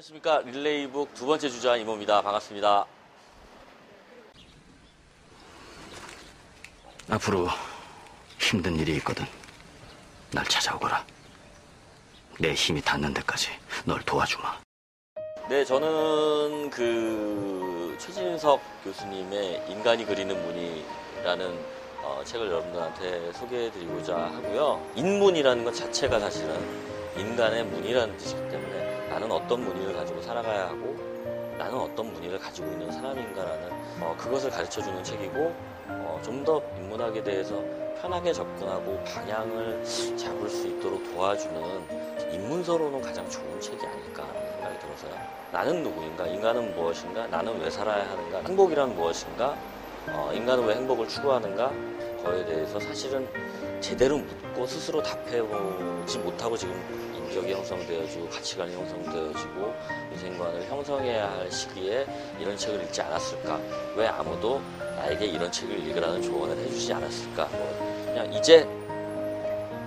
안녕하십니까 릴레이북 두 번째 주자 이모입니다. 반갑습니다. 앞으로 힘든 일이 있거든. 날 찾아오거라. 내 힘이 닿는 데까지 널 도와주마. 네, 저는 그 최진석 교수님의 인간이 그리는 문이라는 어, 책을 여러분들한테 소개해드리고자 하고요. 인문이라는 것 자체가 사실은 인간의 문이라는 뜻이기 때문에 나는 어떤 문의를 가지고 살아가야 하고 나는 어떤 문의를 가지고 있는 사람인가라는 어, 그것을 가르쳐주는 책이고 어, 좀 더 인문학에 대해서 편하게 접근하고 방향을 잡을 수 있도록 도와주는 입문서로는 가장 좋은 책이 아닐까 생각이 들어서요. 나는 누구인가? 인간은 무엇인가? 나는 왜 살아야 하는가? 행복이란 무엇인가? 어, 인간은 왜 행복을 추구하는가? 거에 대해서 사실은 제대로 묻고 스스로 답해보지 못하고 지금 인격이 형성되어지고 가치관이 형성되어지고 인생관을 형성해야 할 시기에 이런 책을 읽지 않았을까? 왜 아무도 나에게 이런 책을 읽으라는 조언을 해주지 않았을까? 뭐 그냥 이제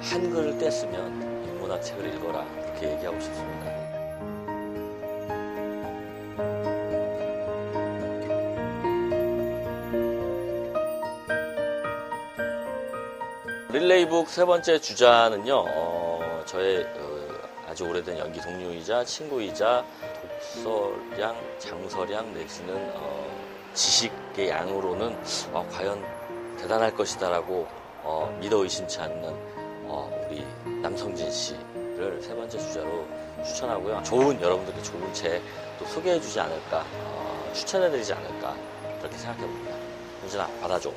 한글을 뗐으면 인문학 책을 읽어라 그렇게 얘기하고 싶습니다. 릴레이북 세 번째 주자는요, 어, 저의 어, 아주 오래된 연기 동료이자 친구이자 독서량, 장서량 내지는 어, 지식의 양으로는 어, 과연 대단할 것이다라고 어, 믿어 의심치 않는 어, 우리 남성진 씨를 세 번째 주자로 추천하고요. 좋은 여러분들께 좋은 책 또 소개해주지 않을까, 어, 추천해드리지 않을까 그렇게 생각해 봅니다. 윤진아 받아줘.